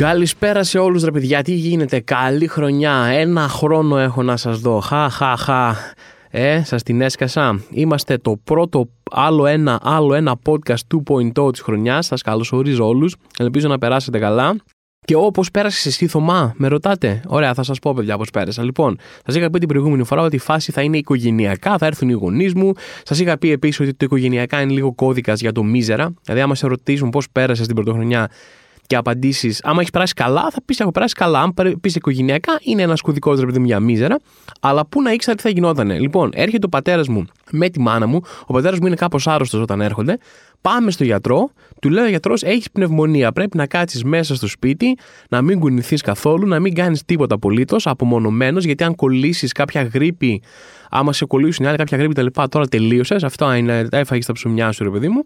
Καλησπέρα σε όλους ρε παιδιά, τι γίνεται, καλή χρονιά, ένα χρόνο έχω να σας δω, χα χα χα, ε, σας την έσκασα, είμαστε το πρώτο άλλο ένα, άλλο ένα podcast 2.0 της χρονιάς, σας καλωσορίζω όλους, ελπίζω να περάσετε καλά. Και όπω πέρασες εσύ, Θωμά, με ρωτάτε; Ωραία, θα σας πω, παιδιά, πώς πέρασα. Λοιπόν, σας είχα πει την προηγούμενη φορά ότι η φάση θα είναι οικογενειακά, θα έρθουν οι γονείς μου. Σας είχα πει επίσης ότι το οικογενειακά είναι λίγο κώδικας για το μίζερα. Δηλαδή, άμα σε ρωτήσουν πώς πέρασες την πρωτοχρονιά και απαντήσεις, άμα έχεις περάσει καλά, θα πεις: Έχω περάσει καλά. Αν πεις οικογενειακά, είναι ένα κωδικό ρε παιδί μου για μίζερα. Αλλά πού να ήξερα τι θα γινότανε. Λοιπόν, έρχεται ο πατέρας μου με τη μάνα μου. Ο πατέρας μου είναι κάπως άρρωστος όταν έρχονται. Πάμε στο γιατρό, του λέει ο γιατρός: Έχεις πνευμονία. Πρέπει να κάτσεις μέσα στο σπίτι, να μην κουνηθείς καθόλου, να μην κάνεις τίποτα απολύτως, απομονωμένος, γιατί αν κολλήσεις κάποια γρήπη, άμα σε κολλήσουν άλλοι κάποια γρήπη τα τώρα τελείωσες. Αυτό είναι, έφαγες τα ψωμιά σου, ρε παιδί μου.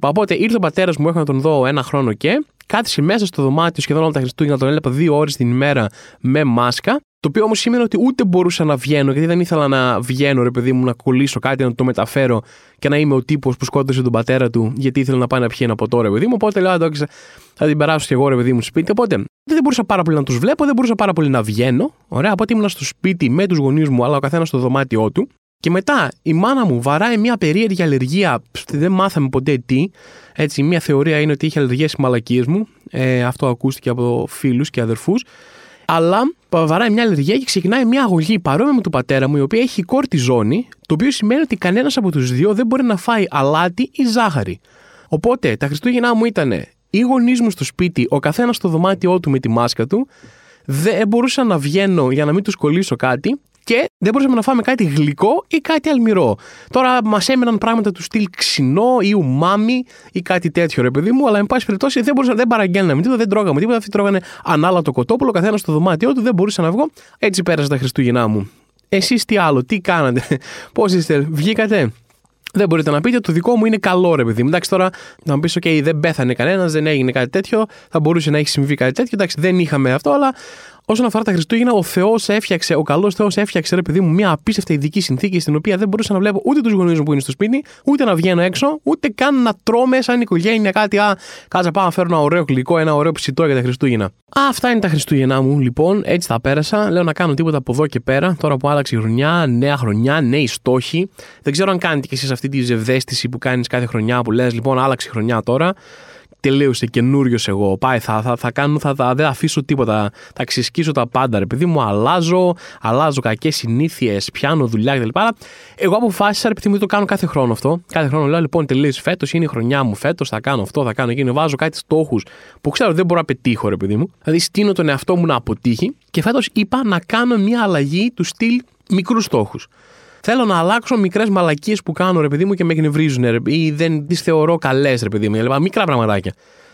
Οπότε ήρθε ο πατέρας μου, έχω να τον δω ένα χρόνο και κάθισε μέσα στο δωμάτιο σχεδόν όλα τα Χριστούγεννα, τον έλεπα δύο ώρες την ημέρα με μάσκα. Το οποίο όμως σήμαινε ότι ούτε μπορούσα να βγαίνω, γιατί δεν ήθελα να βγαίνω, ρε παιδί μου, να κολλήσω κάτι, να το μεταφέρω και να είμαι ο τύπος που σκότωσε τον πατέρα του, γιατί ήθελα να πάει να πιει ένα ποτό, ρε παιδί μου. Οπότε λέω, εντάξει, θα την περάσω και εγώ, ρε παιδί μου, σπίτι. Οπότε δεν μπορούσα πάρα πολύ να τους βλέπω, δεν μπορούσα πάρα πολύ να βγαίνω. Ωραία, οπότε ήμουν στο σπίτι με τους γονείς μου, αλλά ο καθένας στο δωμάτιό του. Και μετά η μάνα μου βαράει μια περίεργη αλλεργία, δεν μάθαμε ποτέ τι. Έτσι, μια θεωρία είναι ότι είχε αλλεργία στις μαλακίες μου. Ε, αυτό ακούστηκε από φίλους και αδερφούς. Αλλά βαράει μια αλλεργία και ξεκινάει μια αγωγή παρόμοια με του πατέρα μου, η οποία έχει κορτιζόνη, το οποίο σημαίνει ότι κανένας από τους δύο δεν μπορεί να φάει αλάτι ή ζάχαρη. Οπότε τα Χριστούγεννά μου ήταν οι γονείς μου στο σπίτι, ο καθένας στο δωμάτιό του με τη μάσκα του. Δεν μπορούσα να βγαίνω για να μην τους κολλήσω κάτι και δεν μπορούσαμε να φάμε κάτι γλυκό ή κάτι αλμυρό. Τώρα μας έμεναν πράγματα του στυλ ξινό ή ουμάμι ή κάτι τέτοιο, ρε παιδί μου, αλλά εν πάση περιπτώσει δεν, μπορούσα, δεν παραγγέλναμε τίποτα, δεν τρώγαμε τίποτα. Αυτοί τρώγανε ανάλατο κοτόπουλο, καθένας στο δωμάτιό του, δεν μπορούσα να βγω. Έτσι πέρασε τα Χριστούγεννά μου. Εσείς τι άλλο, τι κάνατε, πώς είστε, βγήκατε; Δεν μπορείτε να πείτε, το δικό μου είναι καλό ρε παιδί μου. Εντάξει, τώρα να μου πεις: OK, δεν πέθανε κανένας, δεν έγινε κάτι τέτοιο, θα μπορούσε να έχει συμβεί κάτι τέτοιο. Εντάξει, δεν είχαμε αυτό, αλλά Όσον αφορά τα Χριστούγεννα, ο Θεός έφτιαξε, ο καλός Θεός έφτιαξε, ρε παιδί μου, μια απίστευτα ειδική συνθήκη στην οποία δεν μπορούσα να βλέπω ούτε τους γονείς μου που είναι στο σπίτι, ούτε να βγαίνω έξω, ούτε καν να τρώμε σαν οικογένεια κάτι. Α, κάτσα πάω να φέρω ένα ωραίο γλυκό, ένα ωραίο ψητό για τα Χριστούγεννα. Α, αυτά είναι τα Χριστούγεννα μου, λοιπόν, έτσι θα πέρασα. Λέω να κάνω τίποτα από εδώ και πέρα, τώρα που άλλαξε η χρονιά, νέα χρονιά, νέοι στόχοι. Δεν ξέρω αν κάνετε κι εσείς αυτή τη ζευδέστηση που κάνεις κάθε χρονιά που λες, λοιπόν, άλλαξε η χρονιά τώρα τελείωσε καινούριος εγώ. Πάει, θα, θα, θα κάνω, θα, θα, δεν αφήσω τίποτα. Θα ξεσκίσω τα πάντα. Ρε παιδί μου, αλλάζω, αλλάζω κακές συνήθειες, πιάνω δουλειά κτλ. Εγώ αποφάσισα, ρε παιδί μου, το κάνω κάθε χρόνο αυτό. Κάθε χρόνο λέω λοιπόν, τελείωσε φέτος, είναι η χρονιά μου φέτος, θα κάνω αυτό, θα κάνω εκείνο. Βάζω κάτι στόχους που ξέρω δεν μπορώ να πετύχω, ρε παιδί μου. Δηλαδή, στείνω τον εαυτό μου να αποτύχει και φέτος είπα να κάνω μια αλλαγή του στυλ μικρούς στόχους. Θέλω να αλλάξω μικρές μαλακίες που κάνω ρε παιδί μου και με εκνευρίζουν ρε, ή δεν τις θεωρώ καλές ρε παιδί μου. Δηλαδή, μικρά πραγματάκια.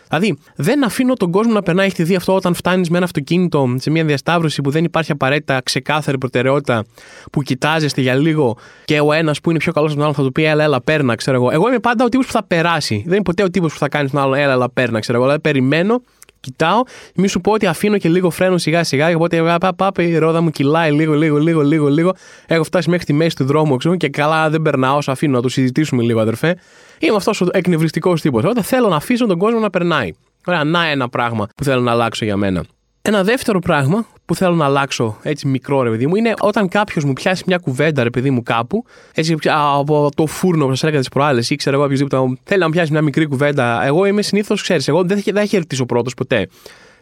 Δηλαδή, δεν αφήνω τον κόσμο να περνάει. Έχετε δει αυτό όταν φτάνεις με ένα αυτοκίνητο σε μια διασταύρωση που δεν υπάρχει απαραίτητα ξεκάθαρη προτεραιότητα που κοιτάζεστε για λίγο και ο ένας που είναι πιο καλός από τον άλλο θα του πει Έλα, έλα, παίρνα, ξέρω εγώ. Εγώ είμαι πάντα ο τύπος που θα περάσει. Δεν είναι ποτέ ο τύπος που θα κάνει τον άλλο Έλα, έλα, παίρνα, ξέρω εγώ. Δηλαδή, περιμένω κοιτάω, μη σου πω ότι αφήνω και λίγο φρένο σιγά σιγά. Οπότε πάπα, η ρόδα μου κυλάει λίγο, λίγο, λίγο, λίγο, λίγο. Έχω φτάσει μέχρι τη μέση του δρόμου, ξέρω, και καλά δεν περνάω. Όσο αφήνω να το συζητήσουμε λίγο, αδερφέ. Είμαι αυτός ο εκνευριστικός τύπος. Οπότε θέλω να αφήσω τον κόσμο να περνάει. Ωραία, να ένα πράγμα που θέλω να αλλάξω για μένα. Ένα δεύτερο πράγμα που θέλω να αλλάξω έτσι μικρό ρε παιδί μου είναι όταν κάποιος μου πιάσει μια κουβέντα ρε παιδί μου κάπου, έτσι από το φούρνο που σας έλεγα τις προάλλες ή ξέρω εγώ οποιοδήποτε θέλει να μου πιάσει μια μικρή κουβέντα. Εγώ είμαι συνήθως, ξέρεις, εγώ δεν θα χαιρετήσω πρώτος ποτέ.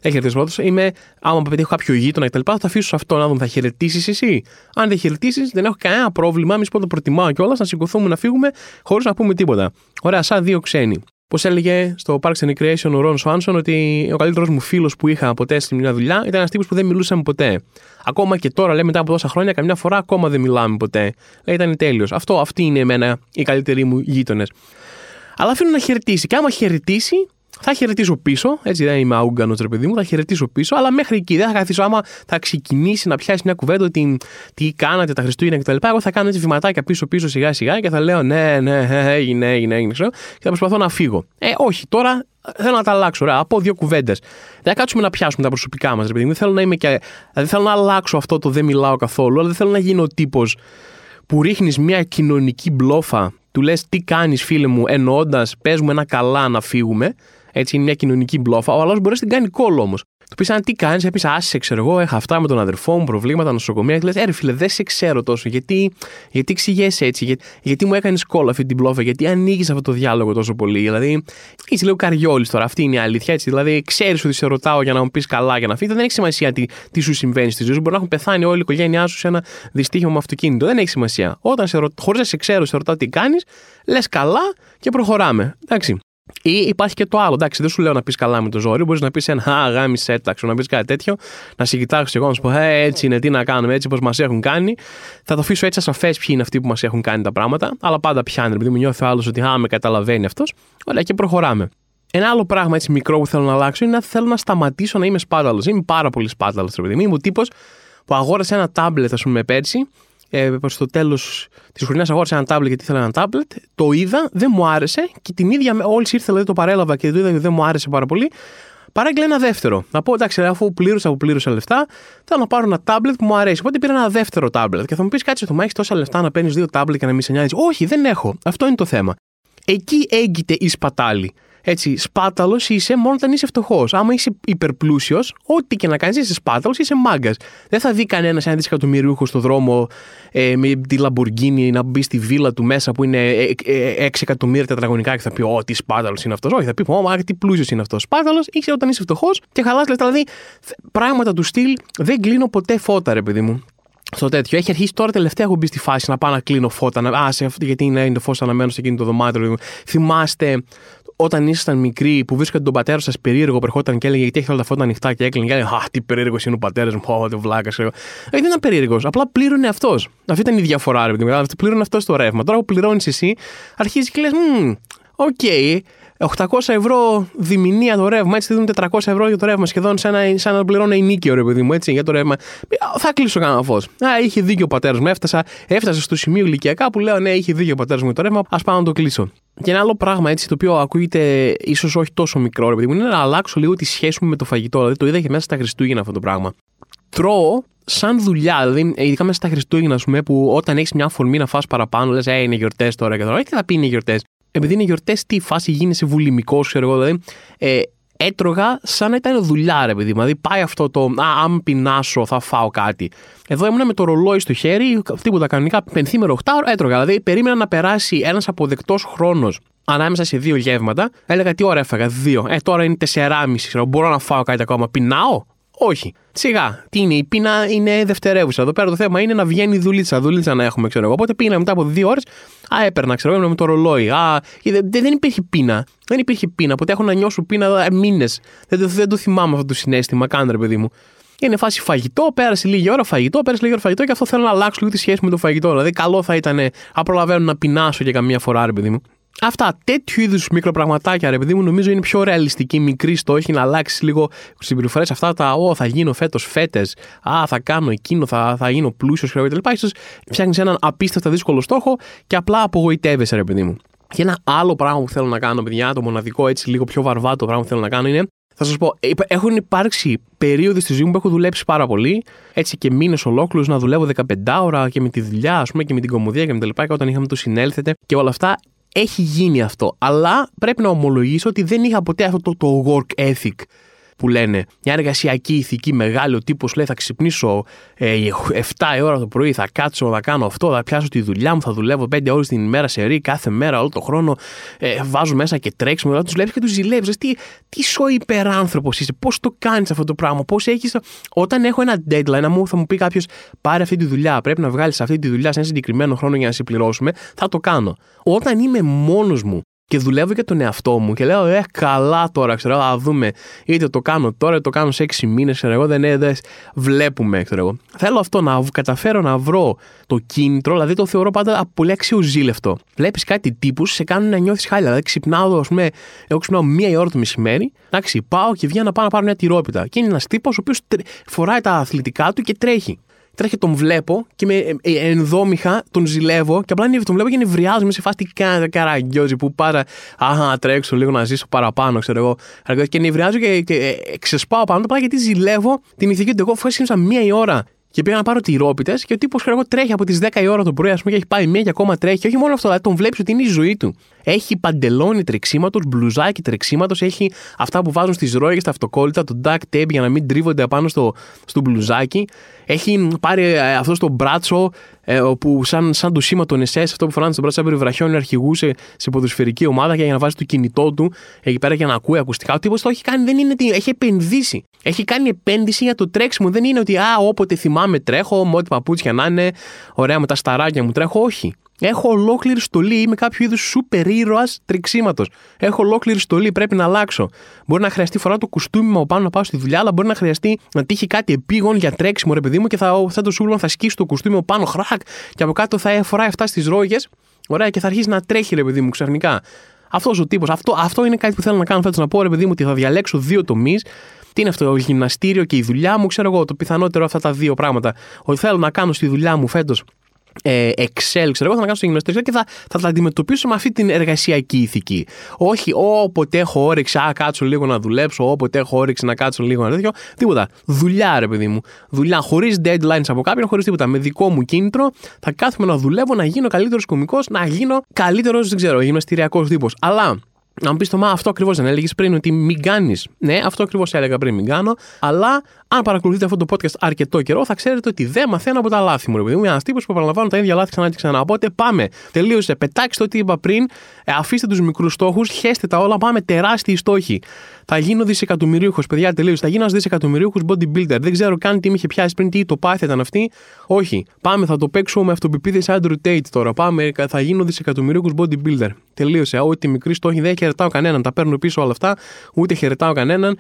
Δεν χαιρετήσω πρώτος. Είμαι, άμα πετύχω κάποιο γείτονα κτλ., θα αφήσω σε αυτό να δω, θα χαιρετήσεις εσύ. Αν δεν χαιρετήσεις, δεν έχω κανένα πρόβλημα. Μη πω το προτιμάω κιόλας να σηκωθούμε να φύγουμε χωρίς να πούμε τίποτα. Ωραία, σαν δύο ξένοι. Πώς έλεγε στο Parks and Recreation ο Ρον Σουάνσον ότι ο καλύτερος μου φίλος που είχα ποτέ στην μια δουλειά ήταν ένας τύπος που δεν μιλούσαμε ποτέ. Ακόμα και τώρα, λέει μετά από τόσα χρόνια, καμιά φορά ακόμα δεν μιλάμε ποτέ. Λέει ήταν τέλειος. Αυτό, αυτοί είναι εμένα οι καλύτεροι μου γείτονες. Αλλά αφήνω να χαιρετήσει. Και άμα χαιρετήσει, θα χαιρετήσω πίσω. Έτσι δεν είμαι άουγκανος ρε παιδί μου, θα χαιρετήσω πίσω. Αλλά μέχρι εκεί δεν θα καθίσω. Άμα θα ξεκινήσει να πιάσει μια κουβέντα ότι τι κάνατε τα Χριστούγεννα κτλ. Εγώ θα κάνω έτσι βηματάκια πίσω-πίσω σιγά σιγά και θα λέω ναι, ναι, έγινε, έγινε, έγινε. Και θα προσπαθώ να φύγω. Ε, όχι, τώρα θέλω να τα αλλάξω. Ρε, από δύο κουβέντες. Δεν θα κάτσουμε να πιάσουμε τα προσωπικά μας, ρε παιδί μου. Δεν θέλω να είμαι και. Δηλαδή θέλω να αλλάξω αυτό το δεν μιλάω καθόλου, αλλά δεν θέλω να γίνω ο τύπος που ρίχνεις μια κοινωνική μπλόφα. Του λες τι κάνεις, φίλε μου, εννοώντας πες μου ένα καλά να φύγουμε. Έτσι είναι μια κοινωνική μπλόφα. Ο άλλος μπορεί να την κάνει κόλλο όμως. Του πεις αν τι κάνεις, έπεισε άσε, ξέρω εγώ, είχα αυτά με τον αδερφό μου, προβλήματα, νοσοκομεία. Και λες, «Ε, ρε φίλε, δεν σε ξέρω τόσο. Γιατί, γιατί εξηγέσαι έτσι, γιατί, γιατί μου έκανες κόλλα αυτή την πλόφα, γιατί ανοίγεις αυτό το διάλογο τόσο πολύ. Δηλαδή, είσαι λίγο καριόλης τώρα, αυτή είναι η αλήθεια. Έτσι. Δηλαδή, ξέρεις ότι σε ρωτάω για να μου πεις καλά για να φύγεις. Δεν έχει σημασία τι, τι σου συμβαίνει στη ζωή σου. Μπορεί να έχουν πεθάνει όλη η οικογένειά σου σε ένα δυστύχημα με αυτοκίνητο. Δεν έχει σημασία. Όταν σε χωρίς να σε ξέρω, σε ρωτάω τι κάνεις, λες καλά και προχωράμε. Εντάξει. Ή υπάρχει και το άλλο. Εντάξει, δεν σου λέω να πεις καλά με το ζόρι. Μπορείς να πεις ένα Α, γάμισε έταξο, να πεις κάτι τέτοιο. Να σε κοιτάξω εγώ να σου πω Ε, έτσι είναι, τι να κάνουμε, έτσι όπως μας έχουν κάνει. Θα το αφήσω έτσι ασαφέ ποιοι είναι αυτοί που μας έχουν κάνει τα πράγματα. Αλλά πάντα πιάνει, επειδή μου νιώθει ο άλλος ότι Α, με καταλαβαίνει αυτός. Ωραία, και προχωράμε. Ένα άλλο πράγμα έτσι μικρό που θέλω να αλλάξω είναι να θέλω να σταματήσω να είμαι σπάταλος. Είμαι πάρα πολύ σπάταλος, παιδί Είμαι ο τύπος που αγόρασε ένα τάμπλετ, ας πούμε, πέρσι ε, προς το τέλος της χρονιάς αγόρασα ένα τάμπλετ γιατί ήθελα ένα τάμπλετ. Το είδα, δεν μου άρεσε και την ίδια, όλη ήρθε δηλαδή το παρέλαβα και το είδα και δεν μου άρεσε πάρα πολύ. Παράγγειλα ένα δεύτερο. Να πω εντάξει, αφού πλήρωσα, αφού πλήρωσα λεφτά, θέλω να πάρω ένα τάμπλετ που μου αρέσει. Οπότε πήρα ένα δεύτερο τάμπλετ. Και θα μου πεις κάτι, το έχεις τόσα λεφτά να παίρνεις δύο τάμπλετ και να μην σε νοιάζει. Όχι, δεν έχω. Αυτό είναι το θέμα. Εκεί έγκυται η σπατάλη έτσι, σπάταλος είσαι μόνο όταν είσαι φτωχός. Άμα είσαι υπερπλούσιος, ό,τι και να κάνεις, είσαι σπάταλος, είσαι μάγκας. Δεν θα δει κανένας ένα δισεκατομμυρίουχο στο δρόμο ε, με τη Λαμπουργκίνη να μπει στη βίλα του μέσα που είναι 6 ε, ε, εκατομμύρια τετραγωνικά και θα πει Ω, τι σπάταλος είναι αυτός. Όχι, θα πει Ω, τι πλούσιος είναι αυτός. Σπάταλος είσαι όταν είσαι φτωχός και χαλάς λεφτά. Δηλαδή, πράγματα του στυλ δεν κλείνω ποτέ φώτα, ρε παιδί μου στο τέτοιο. Έχει αρχίσει τώρα τελευταία έχω μπει στη φάση να πάω να κλείνω φώτα. Να, α, σε, γιατί είναι, είναι το φως αναμένο σε εκείνο το δωμάτιο. Θυμάστε όταν ήσασταν μικροί που βρίσκατε τον πατέρα σας περίεργο, περχόταν και έλεγε Γιατί έχει όλα τα φώτα ανοιχτά; και έκλεινε. Και έλεγε Α, τι περίεργος είναι ο πατέρας μου, Ω, βλάκας. Ε, δεν ήταν περίεργος. Απλά πλήρωνε αυτός. Αυτή ήταν η διαφορά, ρε παιδί Πλήρωνε αυτός το ρεύμα. Τώρα που πληρώνεις εσύ, αρχίζεις και λες, Οκ, 800 ευρώ διμηνία το ρεύμα, έτσι δίνουν 400 ευρώ για το ρεύμα, σχεδόν σαν να, σαν να πληρώνω ενοίκιο, ρε παιδί μου, έτσι, για το ρεύμα. Θα κλείσω κανένα φως. Α, είχε δίκιο ο πατέρας μου. Έφτασα, έφτασα στο σημείο ηλικιακά που λέω, Ναι, είχε δίκιο ο πατέρας μου το ρεύμα, ας πάω να το κλείσω. Και ένα άλλο πράγμα έτσι, το οποίο ακούγεται ίσως όχι τόσο μικρό, ρε παιδί μου, είναι να αλλάξω λίγο τη σχέση μου με το φαγητό. Δηλαδή το είδα και μέσα στα Χριστούγεννα αυτό το πράγμα. Τρώω σαν δουλειά, δηλαδή, ειδικά μέσα στα Χριστούγεννα, πούμε, που όταν έχεις μια αφορμή να φας παραπάνω, λες, Ε, είναι γιορτές τώρα και τώρα. Όχι, θα πει είναι γιορτές; Επειδή είναι γιορτές, τι φάση γίνεσαι βουλημικός, ξέρω εγώ. Δηλαδή, ε, έτρωγα σαν να ήταν δουλειά, ρε παιδί. Δηλαδή, πάει αυτό το. Α, αν πεινάσω, θα φάω κάτι. Εδώ ήμουν με το ρολόι στο χέρι, τίποτα κανονικά, πενθήμερο 8 έτρωγα. Δηλαδή, περίμενα να περάσει ένας αποδεκτός χρόνος ανάμεσα σε δύο γεύματα. Έλεγα τι ώρα έφαγα, δύο. Ε, τώρα είναι 4,5. Μπορώ να φάω κάτι ακόμα. Πεινάω. Όχι. Σιγά. Τι είναι, η πείνα είναι δευτερεύουσα. Εδώ πέρα το θέμα είναι να βγαίνει δουλίτσα. Δουλίτσα να έχουμε, ξέρω εγώ. Οπότε πείνα μετά από δύο ώρες. Α, έπαιρνα, ξέρω εγώ, με το ρολόι. Α, δεν, δεν υπήρχε πείνα. Δεν υπήρχε πείνα. Ποτέ έχω να νιώσω πείνα ε, μήνες. Δεν, δεν, το θυμάμαι αυτό το συνέστημα. Κάνε, παιδί μου. Είναι φάση φαγητό, πέρασε λίγη ώρα φαγητό, πέρασε λίγη ώρα φαγητό και αυτό θέλω να αλλάξω λίγο τη σχέση με το φαγητό. Δηλαδή, καλό θα ήταν να προλαβαίνω να πεινάσω και καμία φορά, ρε παιδί μου. Αυτά, τέτοιου είδους μικροπραγματάκια, ρε παιδί μου, νομίζω είναι πιο ρεαλιστική, μικρή στόχη να αλλάξει λίγο συμπεριφορές. Αυτά τα, Ω, θα γίνω φέτος φέτες. Α, θα κάνω εκείνο, θα, θα γίνω πλούσιος κτλ. σω φτιάχνεις έναν απίστευτα δύσκολο στόχο και απλά απογοητεύεσαι, ρε παιδί μου. Και ένα άλλο πράγμα που θέλω να κάνω, παιδιά, το μοναδικό έτσι λίγο πιο βαρβάτο πράγμα που θέλω να κάνω είναι θα σας πω, έχουν υπάρξει περίοδοι στη ζωή μου που έχω δουλέψει πάρα πολύ, έτσι και μήνες ολόκληρους να δουλεύω 15 ώρα και με τη δουλειά, ας πούμε, και με την κομμωδία και με τα λοιπά. Και όταν είχαμε το συνέλθετε και όλα αυτά, έχει γίνει αυτό. Αλλά πρέπει να ομολογήσω ότι δεν είχα ποτέ αυτό το, το work ethic που λένε. Μια εργασιακή ηθική μεγάλη, ο τύπος λέει θα ξυπνήσω ε, 7 η ώρα το πρωί, θα κάτσω, θα κάνω αυτό, θα πιάσω τη δουλειά μου, θα δουλεύω 5 ώρες την ημέρα σε ρί, κάθε μέρα, όλο το χρόνο. Ε, βάζω μέσα και τρέξιμο. Τους βλέπεις και τους ζηλεύεις. Τι, τι σο υπεράνθρωπος είσαι, πώς το κάνεις αυτό το πράγμα, πώς έχεις. Όταν έχω ένα deadline, μου, θα μου πει κάποιος πάρε αυτή τη δουλειά, πρέπει να βγάλεις αυτή τη δουλειά σε ένα συγκεκριμένο χρόνο για να σε πληρώσουμε, θα το κάνω. Όταν είμαι μόνος μου και δουλεύω για τον εαυτό μου και λέω, Ε, καλά τώρα, ξέρω, θα δούμε. Είτε το κάνω τώρα, είτε το κάνω σε έξι μήνες, ξέρω εγώ, δεν είναι, βλέπουμε, ξέρω εγώ. Θέλω αυτό να καταφέρω να βρω το κίνητρο, δηλαδή το θεωρώ πάντα πολύ αξιοζήλευτο. Βλέπεις κάτι τύπους, σε κάνουν να νιώθεις χάλια. Δηλαδή ξυπνάω, ας πούμε, εγώ ξυπνάω μία η ώρα το μεσημέρι, εντάξει, πάω και βγαίνω να πάω να πάρω μια τυρόπιτα. Και είναι ένας τύπος ο οποίος φοράει τα αθλητικά του και τρέχει τρέχει τον βλέπω και με ε, ε, ενδόμηχα τον ζηλεύω και απλά τον βλέπω και νευριάζω με σε φάση τι κάνετε καραγκιόζη που πάρα αχ να τρέξω λίγο να ζήσω παραπάνω ξέρω εγώ και νευριάζω και, και ε, ξεσπάω πάνω απλά γιατί ζηλεύω την ηθική ότι εγώ φάσισα μία η ώρα και πήγα να πάρω τυρόπιτες και ο τύπος τρέχει από τις 10 η ώρα το πρωί, ας πούμε, και έχει πάει μία και ακόμα τρέχει. Και όχι μόνο αυτό, δηλαδή τον βλέπεις ότι είναι η ζωή του. Έχει παντελόνι τρεξίματος, μπλουζάκι τρεξίματος, έχει αυτά που βάζουν στις ρόγες, τα αυτοκόλλητα, το duct tape για να μην τρίβονται απάνω στο, στο μπλουζάκι. Έχει πάρει ε, αυτό στο μπράτσο ε, που σαν, σαν το σήμα των SS, αυτό που φοράνε στο μπράτσο σαν βραχιόνι αρχηγού σε, σε ποδοσφαιρική ομάδα για να βάζει το κινητό του εκεί πέρα για να ακούει ακουστικά. Ο τύπος το έχει κάνει, δεν είναι τι, έχει επενδύσει. Έχει κάνει επένδυση για το τρέξιμο. Δεν είναι ότι α, όποτε θυμάμαι τρέχω, με ό,τι παπούτσια να είναι, ωραία με τα σταράκια μου τρέχω. Όχι. Έχω ολόκληρη στολή, είμαι κάποιο είδους σούπερ ήρωας τρεξίματο. Έχω ολόκληρη στολή, πρέπει να αλλάξω. Μπορεί να χρειαστεί φορά το κουστούμι μου πάνω να πάω στη δουλειά, αλλά μπορεί να χρειαστεί να τύχει κάτι επίγον για τρέξιμο, ρε παιδί μου, και θα, θα το σούρμα θα σκίσει το κουστούμι μου πάνω, χρακ, και από κάτω θα φοράει αυτά στις ρόγες. Ωραία, και θα αρχίσει να τρέχει, ρε παιδί μου, ξαφνικά. Αυτός ο τύπος, αυτό, αυτό είναι κάτι που θέλω να κάνω φέτος να πω, ρε παιδί μου, ότι θα διαλέξω δύο τομείς. Τι είναι αυτό, το γυμναστήριο και η δουλειά μου, ξέρω εγώ, το πιθανότερο αυτά τα δύο πράγματα. Ότι θέλω να κάνω στη δουλειά μου φέτος ε, Excel, ξέρω εγώ, θα να κάνω στο γυμναστήριο και θα, θα τα αντιμετωπίσω με αυτή την εργασιακή ηθική. Όχι όποτε έχω όρεξη, α, κάτσω λίγο να δουλέψω, όποτε έχω όρεξη να κάτσω λίγο να τέτοιο. Τίποτα. Δουλειά, ρε παιδί μου. Δουλειά χωρίς deadlines από κάποιον, χωρίς τίποτα. Με δικό μου κίνητρο θα κάθομαι να δουλεύω, να γίνω καλύτερος κωμικό, να γίνω καλύτερος, δεν ξέρω, γυμναστηριακός τύπος. Αλλά να μου πεις το μα, αυτό ακριβώς δεν έλεγες πριν, ότι μην κάνεις. Ναι, αυτό ακριβώς έλεγα πριν, μην κάνω. Αλλά αν παρακολουθείτε αυτό το podcast αρκετό καιρό, θα ξέρετε ότι δεν μαθαίνω από τα λάθη μου. Ρε παιδί μου, ένας τύπος που επαναλαμβάνω τα ίδια λάθη ξανά και ξανά. Οπότε πάμε. Τελείωσε. Πετάξτε ό,τι είπα πριν. Ε, αφήστε τους μικρούς στόχους. Χέστε τα όλα. Πάμε τεράστιοι στόχοι. Θα γίνω δισεκατομμυρίουχος. Παιδιά, τελείωσε. Θα γίνω ένας δισεκατομμυρίουχος bodybuilder. Δεν ξέρω καν τι με είχε πιάσει πριν, τι το πάθη ήταν αυτή. Όχι. Πάμε, θα το παίξω με αυτοπεποίθηση Andrew Tate τώρα. Πάμε, θα γίνω δισεκατομμυρίουχος bodybuilder. Τελείωσε. Ό,τι μικρή στόχη δεν χαιρετάω κανέναν. Τα παίρνω πίσω όλα αυτά. Ούτε χαιρετάω κανέναν.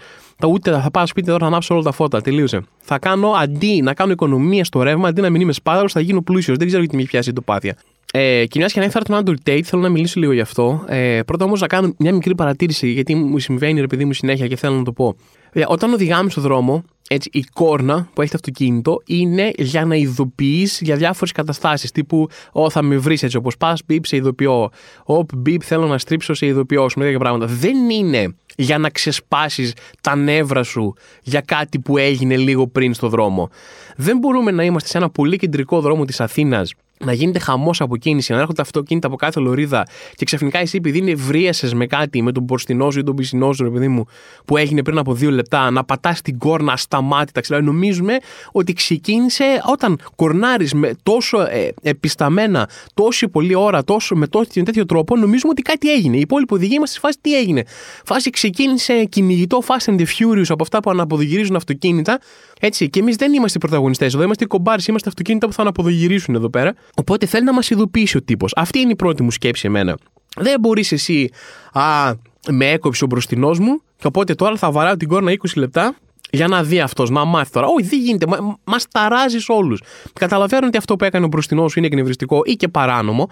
Ούτε θα πάω σπίτι τώρα να ανάψω όλα τα φώτα. Τελείωσε. Θα κάνω αντί να κάνω οικονομία στο ρεύμα, αντί να μην είμαι σπάδαρο, θα γίνω πλούσιος. Δεν ξέρω γιατί με έχει πιάσει το πάθια. Ε, και μια και ανέφερα τον Άντρου Τέιτ, θέλω να μιλήσω λίγο γι' αυτό. Ε, πρώτα όμως να κάνω μια μικρή παρατήρηση, γιατί μου συμβαίνει ρε παιδί μου συνέχεια και θέλω να το πω. Ε, όταν οδηγάμε στο δρόμο, έτσι, η κόρνα που έχει το αυτοκίνητο είναι για να ειδοποιείς για διάφορες καταστάσεις. Τύπου, Ω, θα με βρεις έτσι όπως πας, μπίπ, σε ειδοποιώ. Ω, μπίπ, θέλω να στρίψω, σε ειδοποιώ. Με τέτοια πράγματα. Δεν είναι για να ξεσπάσεις τα νεύρα σου για κάτι που έγινε λίγο πριν στο δρόμο. Δεν μπορούμε να είμαστε σε ένα πολύ κεντρικό δρόμο της Αθήνας να γίνεται χαμός από κίνηση, να έρχονται αυτοκίνητα από κάθε λωρίδα και ξαφνικά εσύ επειδή είναι βρίασες με κάτι, με τον πορστινό σου ή τον πισινό σου, παιδί μου, που έγινε πριν από δύο λεπτά, να πατάς την κόρνα ασταμάτητα. Ξέρω, νομίζουμε ότι ξεκίνησε όταν κορνάρεις με τόσο ε, επισταμένα, τόση πολλή ώρα, τόσο, με τόσο, τέτοιο τρόπο, νομίζουμε ότι κάτι έγινε. Η υπόλοιπη οδηγία είμαστε στη φάση τι έγινε. Φάση ξεκίνησε κυνηγητό Fast and the Furious από αυτά που αναποδογυρίζουν αυτοκίνητα. Έτσι, και εμείς δεν είμαστε οι πρωταγωνιστές εδώ, είμαστε οι κομπάρες, είμαστε αυτοκίνητα που θα αναποδογυρίσουν εδώ πέρα. Οπότε θέλει να μας ειδοποιήσει ο τύπος. Αυτή είναι η πρώτη μου σκέψη εμένα. Δεν μπορείς εσύ, α, με έκοψε ο μπροστινός μου, και οπότε τώρα θα βαράω την κόρνα 20 λεπτά για να δει αυτός, να μάθει τώρα. Όχι, δεν γίνεται. Μα μας ταράζεις όλους. Καταλαβαίνω ότι αυτό που έκανε ο μπροστινός σου είναι εκνευριστικό ή και παράνομο.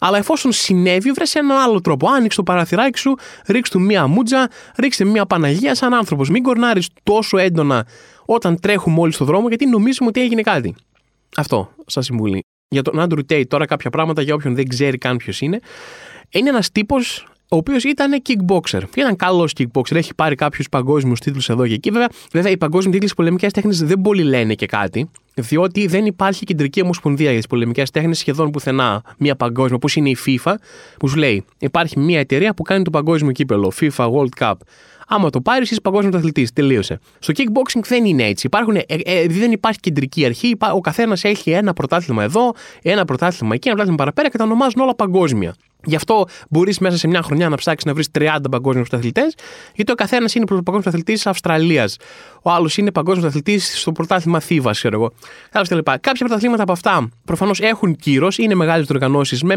Αλλά εφόσον συνέβη, βρες έναν άλλο τρόπο. Άνοιξε το παραθυράκι σου, ρίξ του μία μούτζα, ρίξε μία Παναγία σαν άνθρωπος. Μην κορνάρεις τόσο έντονα όταν τρέχουμε όλοι στον δρόμο, γιατί νομίζουμε ότι έγινε κάτι. Αυτό, σας συμβουλή για τον Άντρου Τέιτ, τώρα κάποια πράγματα για όποιον δεν ξέρει καν ποιος είναι. Είναι ένας τύπος ο οποίος ήταν kickboxer. Ήταν καλός kickboxer. Έχει πάρει κάποιους παγκόσμιους τίτλους εδώ και εκεί. Βέβαια, βέβαια οι παγκόσμιοι τίτλοι στις πολεμικές τέχνες δεν πολύ λένε και κάτι. Διότι δεν υπάρχει κεντρική ομοσπονδία για τις πολεμικές τέχνες σχεδόν πουθενά. Μια παγκόσμια, όπως είναι η FIFA, που σου λέει υπάρχει μια εταιρεία που κάνει το παγκόσμιο κύπελο, FIFA World Cup. Άμα το πάρεις, είσαι παγκόσμιος αθλητής. Τελείωσε. Στο kickboxing δεν είναι έτσι. Υπάρχουν, ε, ε, δεν υπάρχει κεντρική αρχή. Ο καθένας έχει ένα πρωτάθλημα εδώ, ένα πρωτάθλημα εκεί, ένα πρωτάθλημα παραπέρα και τα ονομάζουν όλα παγκόσμια. Γι' αυτό μπορείς μέσα σε μια χρονιά να ψάξεις να βρεις 30 παγκόσμιους αθλητέ, γιατί ο καθένας είναι παγκόσμιο αθλητή της Αυστραλίας. Ο άλλος είναι παγκόσμιος αθλητή στο πρωτάθλημα Θήβας, ξέρω εγώ. Κάποια πρωταθλήματα από αυτά προφανώς έχουν κύρος, είναι μεγάλες οργανώσει με,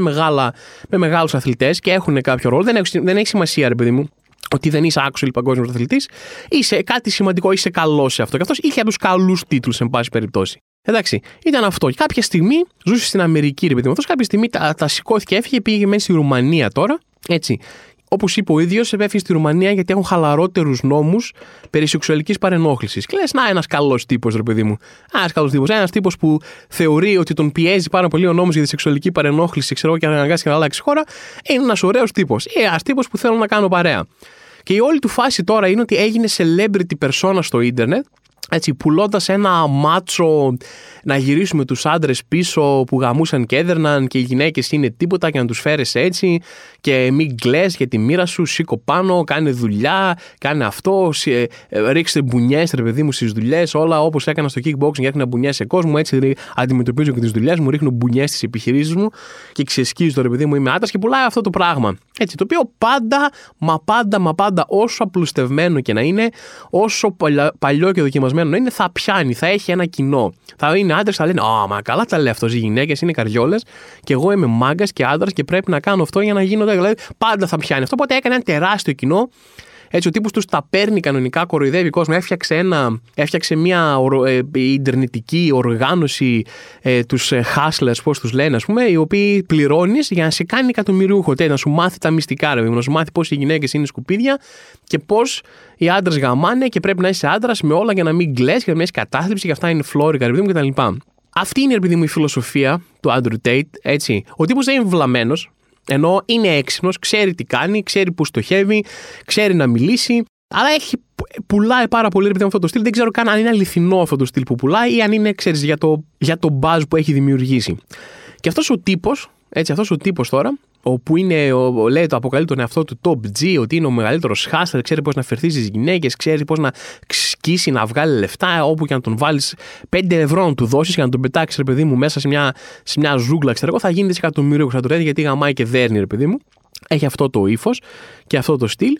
με μεγάλους αθλητές και έχουν κάποιο ρόλο. Δεν έχεις, δεν έχει σημασία, ρε παιδί μου ότι δεν είσαι actual παγκόσμιος αθλητή, είσαι κάτι σημαντικό, είσαι καλός σε αυτό. Και αυτό είχε τους καλούς τίτλους, εν πάση περιπτώσει. Εντάξει, ήταν αυτό. Και κάποια στιγμή ζούσε στην Αμερική, ρε παιδί μου. Κάποια στιγμή τα, τα σηκώθηκε, έφυγε, πήγε μέσα στη Ρουμανία τώρα. Έτσι. Όπως είπε ο ίδιος, έφυγε στη Ρουμανία γιατί έχουν χαλαρότερους νόμους περί σεξουαλικής παρενόχλησης. Και λες, να, ένας καλός τύπος, ρε παιδί μου. Ένας καλός τύπος. Ένας τύπος που θεωρεί ότι τον πιέζει πάρα πολύ ο νόμος για τη σεξουαλική παρενόχληση, ξέρω και αναγκάσει και να αλλάξει χώρα. Είναι ένας ωραίος τύπος. Ε, ένα τύπος που θέλω να κάνω παρέα. Και η όλη του φάση τώρα είναι ότι έγινε celebrity persona στο ίντερνετ έτσι, πουλώντας ένα μάτσο να γυρίσουμε τους άντρες πίσω που γαμούσαν και έδερναν και οι γυναίκες είναι τίποτα και να τους φέρεις έτσι και μην κλαις για τη μοίρα σου, σήκω πάνω, κάνε δουλειά, κάνε αυτό, ε, ρίξτε μπουνιές ρε παιδί μου στις δουλειές, όλα όπως έκανα στο kickboxing, έκανα μπουνιές σε κόσμο, έτσι αντιμετωπίζω και τις δουλειές μου, ρίχνω μπουνιές στις επιχειρήσεις μου και ξεσκίζω ρε παιδί μου, είμαι άντρας και πουλάει αυτό το πράγμα. Έτσι, το οποίο πάντα, μα πάντα, μα πάντα όσο απλουστευμένο και να είναι, όσο παλιό και δοκιμασμένο να είναι, θα πιάνει, θα έχει ένα κοινό. Θα είναι άντρες, θα λένε Α, μα καλά τα λέει αυτός. Οι γυναίκες είναι καριόλες και εγώ είμαι μάγκας και άντρας και πρέπει να κάνω αυτό για να γίνω. Δηλαδή, πάντα θα πιάνει αυτό. Οπότε έκανε ένα τεράστιο κοινό έτσι, ο τύπος τους τα παίρνει κανονικά, κοροϊδεύει κόσμο. Έφτιαξε, ένα, έφτιαξε μια ε, ιντερνετική οργάνωση, ε, τους ε, hustlers, πώς τους λένε, ας πούμε, οι οποίοι πληρώνεις για να σε κάνει εκατομμυριούχο. να σου μάθει τα μυστικά, ρε, να σου μάθει πώ οι γυναίκες είναι σκουπίδια και πώς οι άντρες γαμάνε και πρέπει να είσαι άντρας με όλα για να μην κλε, για να μην έχει κατάθλιψη και αυτά είναι φλόρικα, ρε, κτλ. Αυτή είναι, επειδή μου, η φιλοσοφία του Andrew Tate, έτσι. Ο τύπος δεν είναι βλαμμένος, ενώ είναι έξυπνος, ξέρει τι κάνει, ξέρει που στοχεύει, ξέρει να μιλήσει, αλλά έχει, πουλάει πάρα πολύ επειδή αυτό το στυλ. Δεν ξέρω καν αν είναι αληθινό αυτό το στυλ που πουλάει ή αν είναι, ξέρεις, για το, για το buzz που έχει δημιουργήσει. Και αυτός ο τύπος, έτσι, αυτός ο τύπος τώρα, όπου είναι, ο, λέει το αποκαλεί τον εαυτό του top G, ότι είναι ο μεγαλύτερος χάστερ, ξέρει πώς να φερθείς στις γυναίκες, ξέρει πώς να σκίσει, να βγάλει λεφτά, όπου και να τον βάλεις 5 ευρώ να του δώσεις και να τον πετάξεις, ρε παιδί μου, μέσα σε μια, σε μια ζούγκλα, ξέρω εγώ, θα γίνει δισεκατομμύριο θα του γιατί γαμάει και δέρνει, ρε παιδί μου. Έχει αυτό το ύφος και αυτό το στυλ.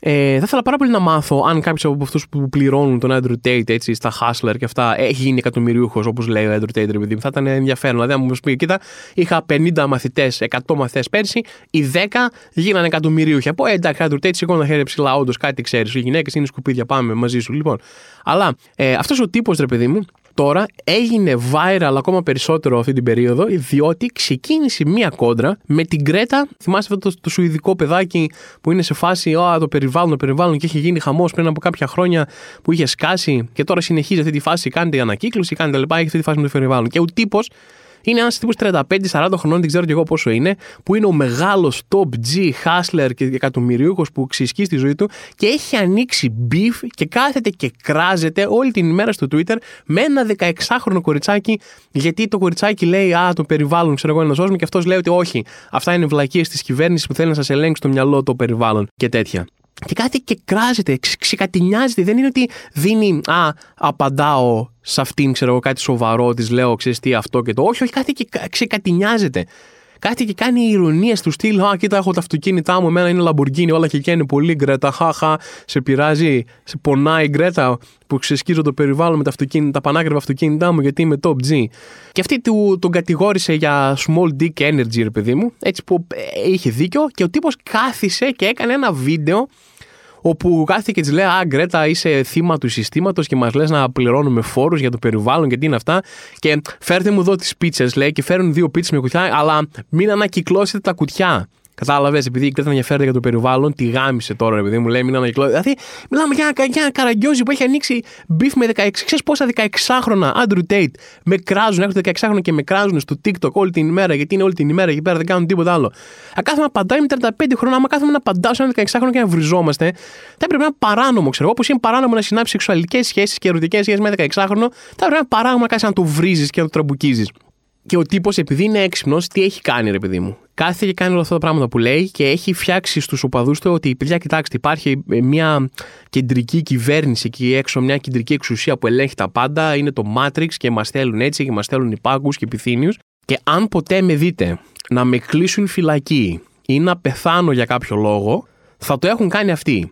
Ε, θα ήθελα πάρα πολύ να μάθω αν κάποιος από αυτούς που πληρώνουν τον Andrew Tate έτσι, στα Hustler και αυτά έχει γίνει εκατομμυριούχο όπως λέει ο Andrew Tate, επειδή θα ήταν ενδιαφέρον. Δηλαδή, αν μου πει, κοίτα, είχα 50 μαθητές, 100 μαθητές πέρσι, οι 10 γίνανε εκατομμυρίουχοι. Από ε, εντάξει, Andrew Tate σηκώνει τα χέρια ψηλά, όντως κάτι ξέρεις. Οι γυναίκες είναι σκουπίδια, πάμε μαζί σου. Λοιπόν, αλλά ε, αυτός ο τύπος, ρε παιδί μου, τώρα έγινε viral ακόμα περισσότερο αυτή την περίοδο, διότι ξεκίνησε μία κόντρα με την Κρέτα. Θυμάστε αυτό το, το σουηδικό παιδάκι που είναι σε φάση Ω, το περιβάλλον, το περιβάλλον και είχε γίνει χαμός πριν από κάποια χρόνια που είχε σκάσει και τώρα συνεχίζει αυτή τη φάση. Κάνετε ανακύκλωση, κάνετε λοιπά. Έχει αυτή τη φάση με το περιβάλλον. Και ο τύπος είναι ένας τύπος 35-40 χρονών, δεν ξέρω και εγώ πόσο είναι, που είναι ο μεγάλος top G hustler και εκατομμυρίουχο που ξυσκεί στη ζωή του και έχει ανοίξει beef και κάθεται και κράζεται όλη την ημέρα στο Twitter με ένα 16χρονο κοριτσάκι, γιατί το κοριτσάκι λέει Α, το περιβάλλον, ξέρω εγώ, να σώσουμε, και αυτός λέει ότι όχι. Αυτά είναι βλακίες της κυβέρνησης που θέλει να σας ελέγξει το μυαλό το περιβάλλον και τέτοια. Και κάτι και κράζεται, ξεκατηνιάζεται. Δεν είναι ότι δίνει, α, απαντάω σε αυτήν, ξέρω εγώ, κάτι σοβαρό, της λέω, ξέρεις τι αυτό και το. Όχι, όχι, κάτι και ξεκατηνιάζεται. Κάτι και κάνει ηρωνίε του στυλ. Α, κοίτα, έχω τα αυτοκίνητά μου. Εμένα είναι Lamborghini, όλα και είναι πολύ γκρέτα. Χαχα, σε πειράζει, σε πονάει η γκρέτα που ξεσκίζω το περιβάλλον με τα, αυτοκίνητα, τα πανάκριβα αυτοκίνητά μου γιατί είμαι top G. Και αυτή του, τον κατηγόρησε για small dick energy, ρε παιδί μου. Έτσι που ε, είχε δίκιο και ο τύπος κάθισε και έκανε ένα βίντεο όπου κάθεται και της λέει Α, Γκρέτα, είσαι θύμα του συστήματος και μας λες να πληρώνουμε φόρους για το περιβάλλον και τι είναι αυτά. Και φέρτε μου εδώ τις πίτσες, λέει, και φέρουν δύο πίτσες με κουτιά, αλλά μην ανακυκλώσετε τα κουτιά. Κατάλαβες, επειδή η Γκρέτα ενδιαφέρεται για το περιβάλλον, τη γάμισε τώρα, επειδή μου λέει μην ανακυκλώσει. Δηλαδή, μιλάμε για ένα, για ένα καραγκιόζι που έχει ανοίξει beef με 16. Ξέρεις πόσα 16χρονα Andrew Tate με κράζουν, έχουν 16 χρόνια και με κράζουν στο TikTok όλη την ημέρα, γιατί είναι όλη την ημέρα εκεί πέρα, δεν κάνουν τίποτα άλλο. Αν κάθομαι να απαντάει με 35 χρόνια, άμα κάθομαι να απαντάω σε ένα 16χρονο και να βριζόμαστε, θα έπρεπε να είναι παράνομο, ξέρω εγώ. Όπως είναι παράνομο να συνάψεις σεξουαλικές σχέσεις και ερωτικές σχέσεις με 16χρονο, θα έπρεπε να είναι παράνομο να κάνει να το βρίζεις και να το τραμπουκίζεις. Και ο τύπος, επειδή είναι έξυπνος, τι έχει κάνει, ρε παιδί μου. Κάθεται και κάνει όλα αυτά τα πράγματα που λέει και έχει φτιάξει στους οπαδούς του ότι, παιδιά, κοιτάξτε, υπάρχει μια κεντρική κυβέρνηση εκεί έξω, μια κεντρική εξουσία που ελέγχει τα πάντα. Είναι το Matrix και μας θέλουν έτσι και μας θέλουν υπάγκου και επιθύμιους. Και αν ποτέ με δείτε να με κλείσουν φυλακή ή να πεθάνω για κάποιο λόγο, θα το έχουν κάνει αυτοί.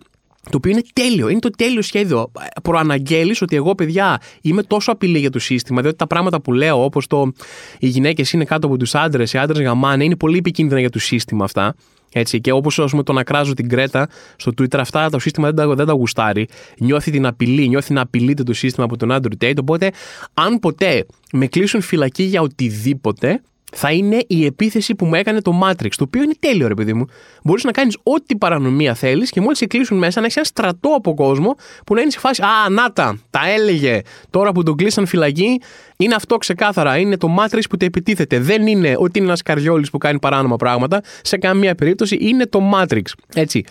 Το οποίο είναι τέλειο, είναι το τέλειο σχέδιο. Προαναγγέλεις ότι εγώ, παιδιά, είμαι τόσο απειλή για το σύστημα, διότι τα πράγματα που λέω, όπως το οι γυναίκες είναι κάτω από τους άντρες, οι άντρες γαμάνε, είναι πολύ επικίνδυνα για το σύστημα αυτά. Έτσι, και όπως το να κράζω την Κρέτα στο Twitter, αυτά το σύστημα δεν τα, δεν τα γουστάρει. Νιώθει την απειλή, νιώθει να απειλείται το σύστημα από τον Andrew Tate. Οπότε, αν ποτέ με κλείσουν φυλακή για οτιδήποτε, θα είναι η επίθεση που μου έκανε το Matrix. Το οποίο είναι τέλειο, ρε παιδί μου. Μπορείς να κάνεις ό,τι παρανομία θέλεις και μόλις σε κλείσουν μέσα να έχεις ένα στρατό από κόσμο που να είναι σε φάση Α, νάτα, τα έλεγε. Τώρα που τον κλείσαν φυλακή, είναι αυτό ξεκάθαρα. Είναι το Matrix που te επιτίθεται. Δεν είναι ότι είναι ένας καριόλης που κάνει παράνομα πράγματα. Σε καμία περίπτωση είναι το Matrix. Έτσι.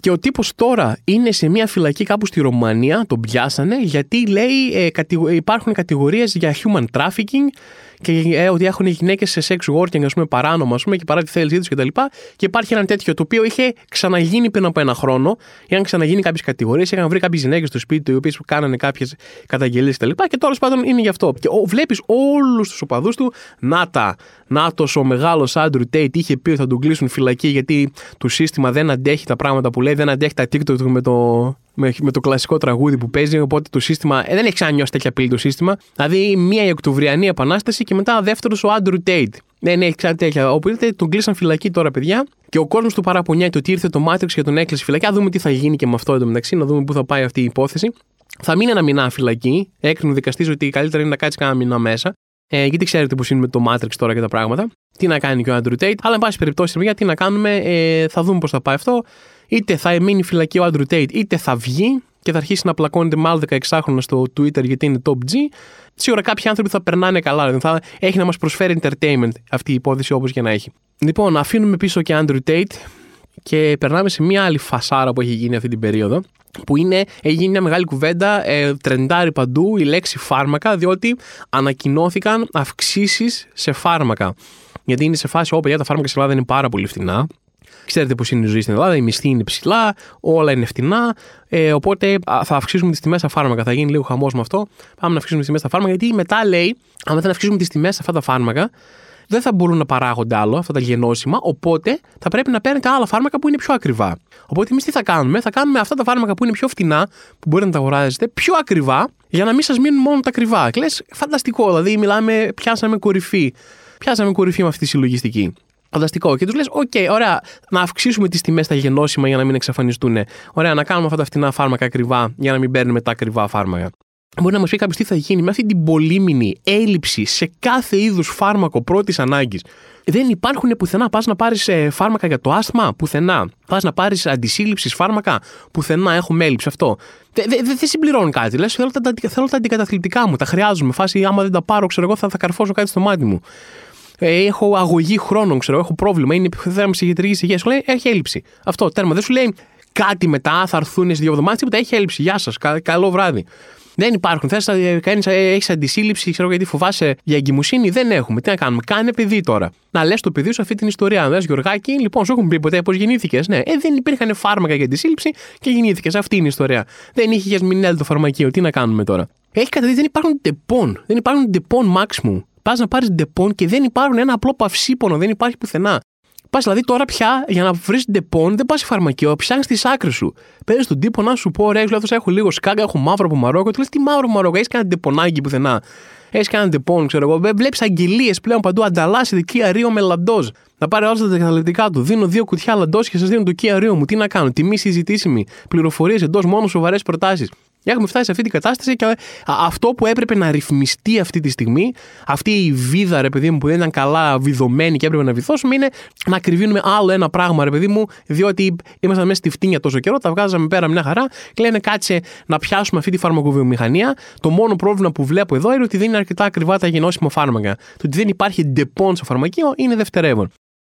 Και ο τύπος τώρα είναι σε μια φυλακή κάπου στη Ρωμανία, τον πιάσανε, γιατί λέει ε, υπάρχουν κατηγορίες για human trafficking και ε, ότι έχουν γυναίκες σε sex working, ας πούμε, παράνομα, ας πούμε, και παρά τη θέλησή τους κτλ. Και, και υπάρχει ένα τέτοιο το οποίο είχε ξαναγίνει πριν από ένα χρόνο. Είχαν ξαναγίνει κάποιες κατηγορίες, είχαν βρει κάποιες γυναίκες στο σπίτι του, οι οποίες κάνανε κάποιες καταγγελίες κτλ. Και, και τώρα πάντων είναι γι' αυτό. Και βλέπεις όλους τους οπαδούς του, να τα, Νάτο ο μεγάλος Άντρου Τέιτ είχε πει ότι θα τον κλείσουν φυλακή γιατί το σύστημα δεν αντέχει τα πράγματα που λέει, δεν αντέχει τα TikTok με το, με, με το κλασικό τραγούδι που παίζει. Οπότε το σύστημα ε, δεν έχει ξανανιώσει τέτοια πύλη το σύστημα. Δηλαδή, μία η Οκτωβριανή Επανάσταση και μετά δεύτερος ο Άντρου Τέιτ. Δεν έχει ξανά τέτοια. Οπότε τον κλείσαν φυλακή τώρα, παιδιά. Και ο κόσμος του παραπονιέται ότι ήρθε το Matrix και τον έκλεισε φυλακή. Α δούμε τι θα γίνει και με αυτό εντωμεταξύ, να δούμε πού θα πάει αυτή η υπόθεση. Θα μείνει ένα μηνά φυλακή. Έκρινε ο δικαστής ότι καλύτερα είναι να κάτσει κανένα μηνά μέσα. Ε, γιατί ξέρετε πώς είναι με το Matrix τώρα και τα πράγματα. Τι να κάνει και ο Andrew Tate. Αλλά, εν πάση περιπτώσει, γιατί να κάνουμε, ε, θα δούμε πώς θα πάει αυτό. Είτε θα μείνει φυλακή ο Andrew Tate, είτε θα βγει και θα αρχίσει να πλακώνεται με άλλο 16 χρόνια στο Twitter γιατί είναι top G. Σίγουρα κάποιοι άνθρωποι θα περνάνε καλά. Δηλαδή θα έχει να μας προσφέρει entertainment αυτή η υπόθεση όπως και να έχει. Λοιπόν, αφήνουμε πίσω και Andrew Tate και περνάμε σε μια άλλη φασάρα που έχει γίνει αυτή την περίοδο που είναι, έχει γίνει μια μεγάλη κουβέντα, ε, τρεντάρει παντού η λέξη φάρμακα, διότι ανακοινώθηκαν αυξήσεις σε φάρμακα. Γιατί είναι σε φάση, όπου τα φάρμακα στην Ελλάδα είναι πάρα πολύ φθηνά. Ξέρετε πώς είναι η ζωή στην Ελλάδα, η μισθή είναι ψηλά, όλα είναι φτηνά. Ε, οπότε θα αυξήσουμε τις τιμές στα φάρμακα. Θα γίνει λίγο χαμός με αυτό. Πάμε να αυξήσουμε τις τιμές στα φάρμακα, γιατί μετά λέει, αν δεν αυξήσουμε τις τιμές σε αυτά τα φάρμακα, δεν θα μπορούν να παράγονται άλλο αυτά τα γενώσιμα, οπότε θα πρέπει να παίρνετε άλλα φάρμακα που είναι πιο ακριβά. Οπότε εμείς τι θα κάνουμε, θα κάνουμε αυτά τα φάρμακα που είναι πιο φτηνά, που μπορείτε να τα αγοράζετε, πιο ακριβά, για να μην σας μείνουν μόνο τα ακριβά. Και λες, φανταστικό, δηλαδή μιλάμε, πιάσαμε κορυφή. Πιάσαμε κορυφή με αυτή τη συλλογιστική. Φανταστικό. Και τους λες: OK, ωραία, να αυξήσουμε τις τιμές στα γενώσιμα για να μην εξαφανιστούν. Ωραία, να κάνουμε αυτά τα φτηνά φάρμακα ακριβά για να μην παίρνουμε τα ακριβά φάρμακα. Μπορεί να μας πει κάποιος τι θα γίνει με αυτή την πολύμηνη έλλειψη σε κάθε είδους φάρμακο πρώτης ανάγκης. Δεν υπάρχουν πουθενά. Πας να πάρεις ε, φάρμακα για το άσθμα, πουθενά. Πας να πάρεις αντισύλληψης φάρμακα, πουθενά. Έχουμε έλλειψη αυτό. Δεν δε, δε συμπληρώνει κάτι. Λες, θέλω, τα, θέλω τα αντικαταθλιπτικά μου, τα χρειάζομαι. Φάση, άμα δεν τα πάρω, ξέρω εγώ, θα, θα καρφώσω κάτι στο μάτι μου. Ε, έχω αγωγή χρόνων, ξέρω, έχω πρόβλημα. Είναι θέμα ψυχιατρική υγεία. Σου λέει, έχει έλλειψη. Αυτό, τέρμα. Δεν σου λέει κάτι μετά, θα έρθουν σε δύο εβδομάδες, τίποτα. Έχει έλλειψη. Γεια σας, καλό βράδυ. Δεν υπάρχουν. Θε να έχεις αντισύλληψη, ξέρω γιατί φοβάσαι για εγκυμοσύνη. Δεν έχουμε. Τι να κάνουμε. Κάνε παιδί τώρα. Να λες το παιδί σου αυτή την ιστορία. Να λες Γιωργάκη, λοιπόν, σου έχουν πει ποτέ πώς γεννήθηκες. Ναι, ε, δεν υπήρχαν φάρμακα για αντισύλληψη και γεννήθηκες. Αυτή είναι η ιστορία. Δεν είχες μηνέλ το φαρμακείο. Τι να κάνουμε τώρα. Έχει καταδείξει δεν υπάρχουν ντεπών. Δεν υπάρχουν ντεπών maximum. Πας να πάρεις ντεπών και δεν υπάρχουν ένα απλό παυσίπονο. Δεν υπάρχει πουθενά. Πας δηλαδή τώρα πια για να βρεις ντεπών δεν πας σε φαρμακείο, ψάχνεις τις άκρες σου. Παίρνει τον τύπο να σου πω: Ρε, λάθος, έχω λίγο skunk, έχω μαύρο από Μαρόκο. Του λες τι μαύρο από Μαρόκο, έχεις κανένα ντεπονάκι πουθενά. Έχεις κανένα ντεπών, ξέρω εγώ. Βλέπεις αγγελίες πλέον παντού. Ανταλλάσσεται Kia Rio με λαντό. Να πάρει όλα τα καταθλιπτικά του. Δίνω δύο κουτιά λαντό και σας δίνω το Kia Rio μου. Τι να κάνω, τιμή συζητήσιμη. Πληροφορίες εντός μόνο σοβαρές προτάσεις. Έχουμε φτάσει σε αυτή την κατάσταση και αυτό που έπρεπε να ρυθμιστεί αυτή τη στιγμή, αυτή η βίδα, ρε παιδί μου, που δεν ήταν καλά βιδωμένη και έπρεπε να βιδώσουμε, είναι να ακριβύνουμε άλλο ένα πράγμα, ρε παιδί μου, διότι ήμασταν μέσα στη φτήνια τόσο καιρό, τα βγάζαμε πέρα μια χαρά και λένε κάτσε να πιάσουμε αυτή τη φαρμακοβιομηχανία. Το μόνο πρόβλημα που βλέπω εδώ είναι ότι δεν είναι αρκετά ακριβά τα γενόσημα φάρμακα. Το ότι δεν υπάρχει ντεπών στο φαρμακείο είναι δευτερεύον.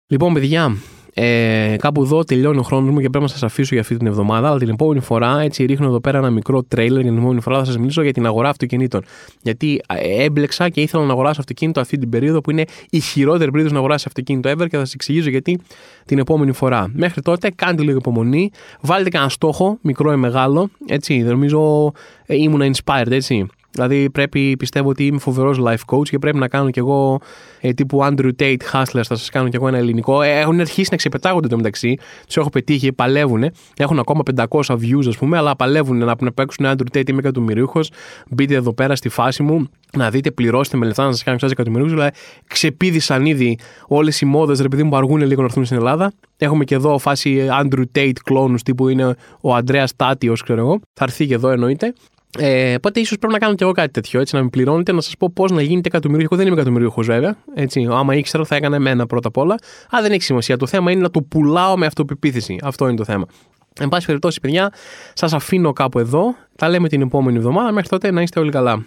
Λοιπόν, παιδιά, ε, κάπου εδώ τελειώνει ο χρόνος μου και πρέπει να σας αφήσω για αυτή την εβδομάδα. Αλλά την επόμενη φορά έτσι ρίχνω εδώ πέρα ένα μικρό τρέιλερ. Για την επόμενη φορά θα σας μιλήσω για την αγορά αυτοκινήτων. Γιατί ε, έμπλεξα και ήθελα να αγοράσω αυτοκίνητο αυτή την περίοδο που είναι η χειρότερη περίοδος να αγοράσεις αυτοκίνητο ever και θα σας εξηγήσω γιατί την επόμενη φορά. Μέχρι τότε κάντε λίγο υπομονή. Βάλτε κανένα στόχο, μικρό ή μεγάλο. Έτσι, νομίζω ε, ήμουν inspired, έτσι. Δηλαδή πρέπει, πιστεύω ότι είμαι φοβερός life coach και πρέπει να κάνω κι εγώ ε, τύπου Andrew Tate Hustlers, θα σας κάνω κι εγώ ένα ελληνικό. Ε, έχουν αρχίσει να ξεπετάγονται το μεταξύ. Τους έχω πετύχει, παλεύουν. Έχουν ακόμα 500 views, ας πούμε, αλλά παλεύουν να, να παίξουν Andrew Tate. Είμαι εκατομμυρίουχος. Μπείτε εδώ πέρα στη φάση μου να δείτε, πληρώστε με λεφτά να σας κάνω εξάρτηση εκατομμυρίουχους. Δηλαδή ξεπίδησαν ήδη όλες οι μόδες, ρε παιδί μου, που αργούν λίγο να έρθουν στην Ελλάδα. Έχουμε και εδώ φάση Andrew Tate κλόνους τύπου είναι ο Αντρέα Τάτιο, ξέρω εγώ. Θα έρθει και εδώ εννοείται. Ε, οπότε ίσως πρέπει να κάνω και εγώ κάτι τέτοιο, έτσι να με πληρώνετε, να σας πω πώς να γίνετε εκατομμυρίουχο. Εγώ δεν είμαι εκατομμυρίουχος, βέβαια. Έτσι, άμα ήξερα, θα έκανα εμένα πρώτα απ' όλα. Αλλά δεν έχει σημασία. Το θέμα είναι να το πουλάω με αυτοπεποίθηση. Αυτό είναι το θέμα. Εν πάση περιπτώσει, παιδιά, σας αφήνω κάπου εδώ. Τα λέμε την επόμενη εβδομάδα. Μέχρι τότε να είστε όλοι καλά.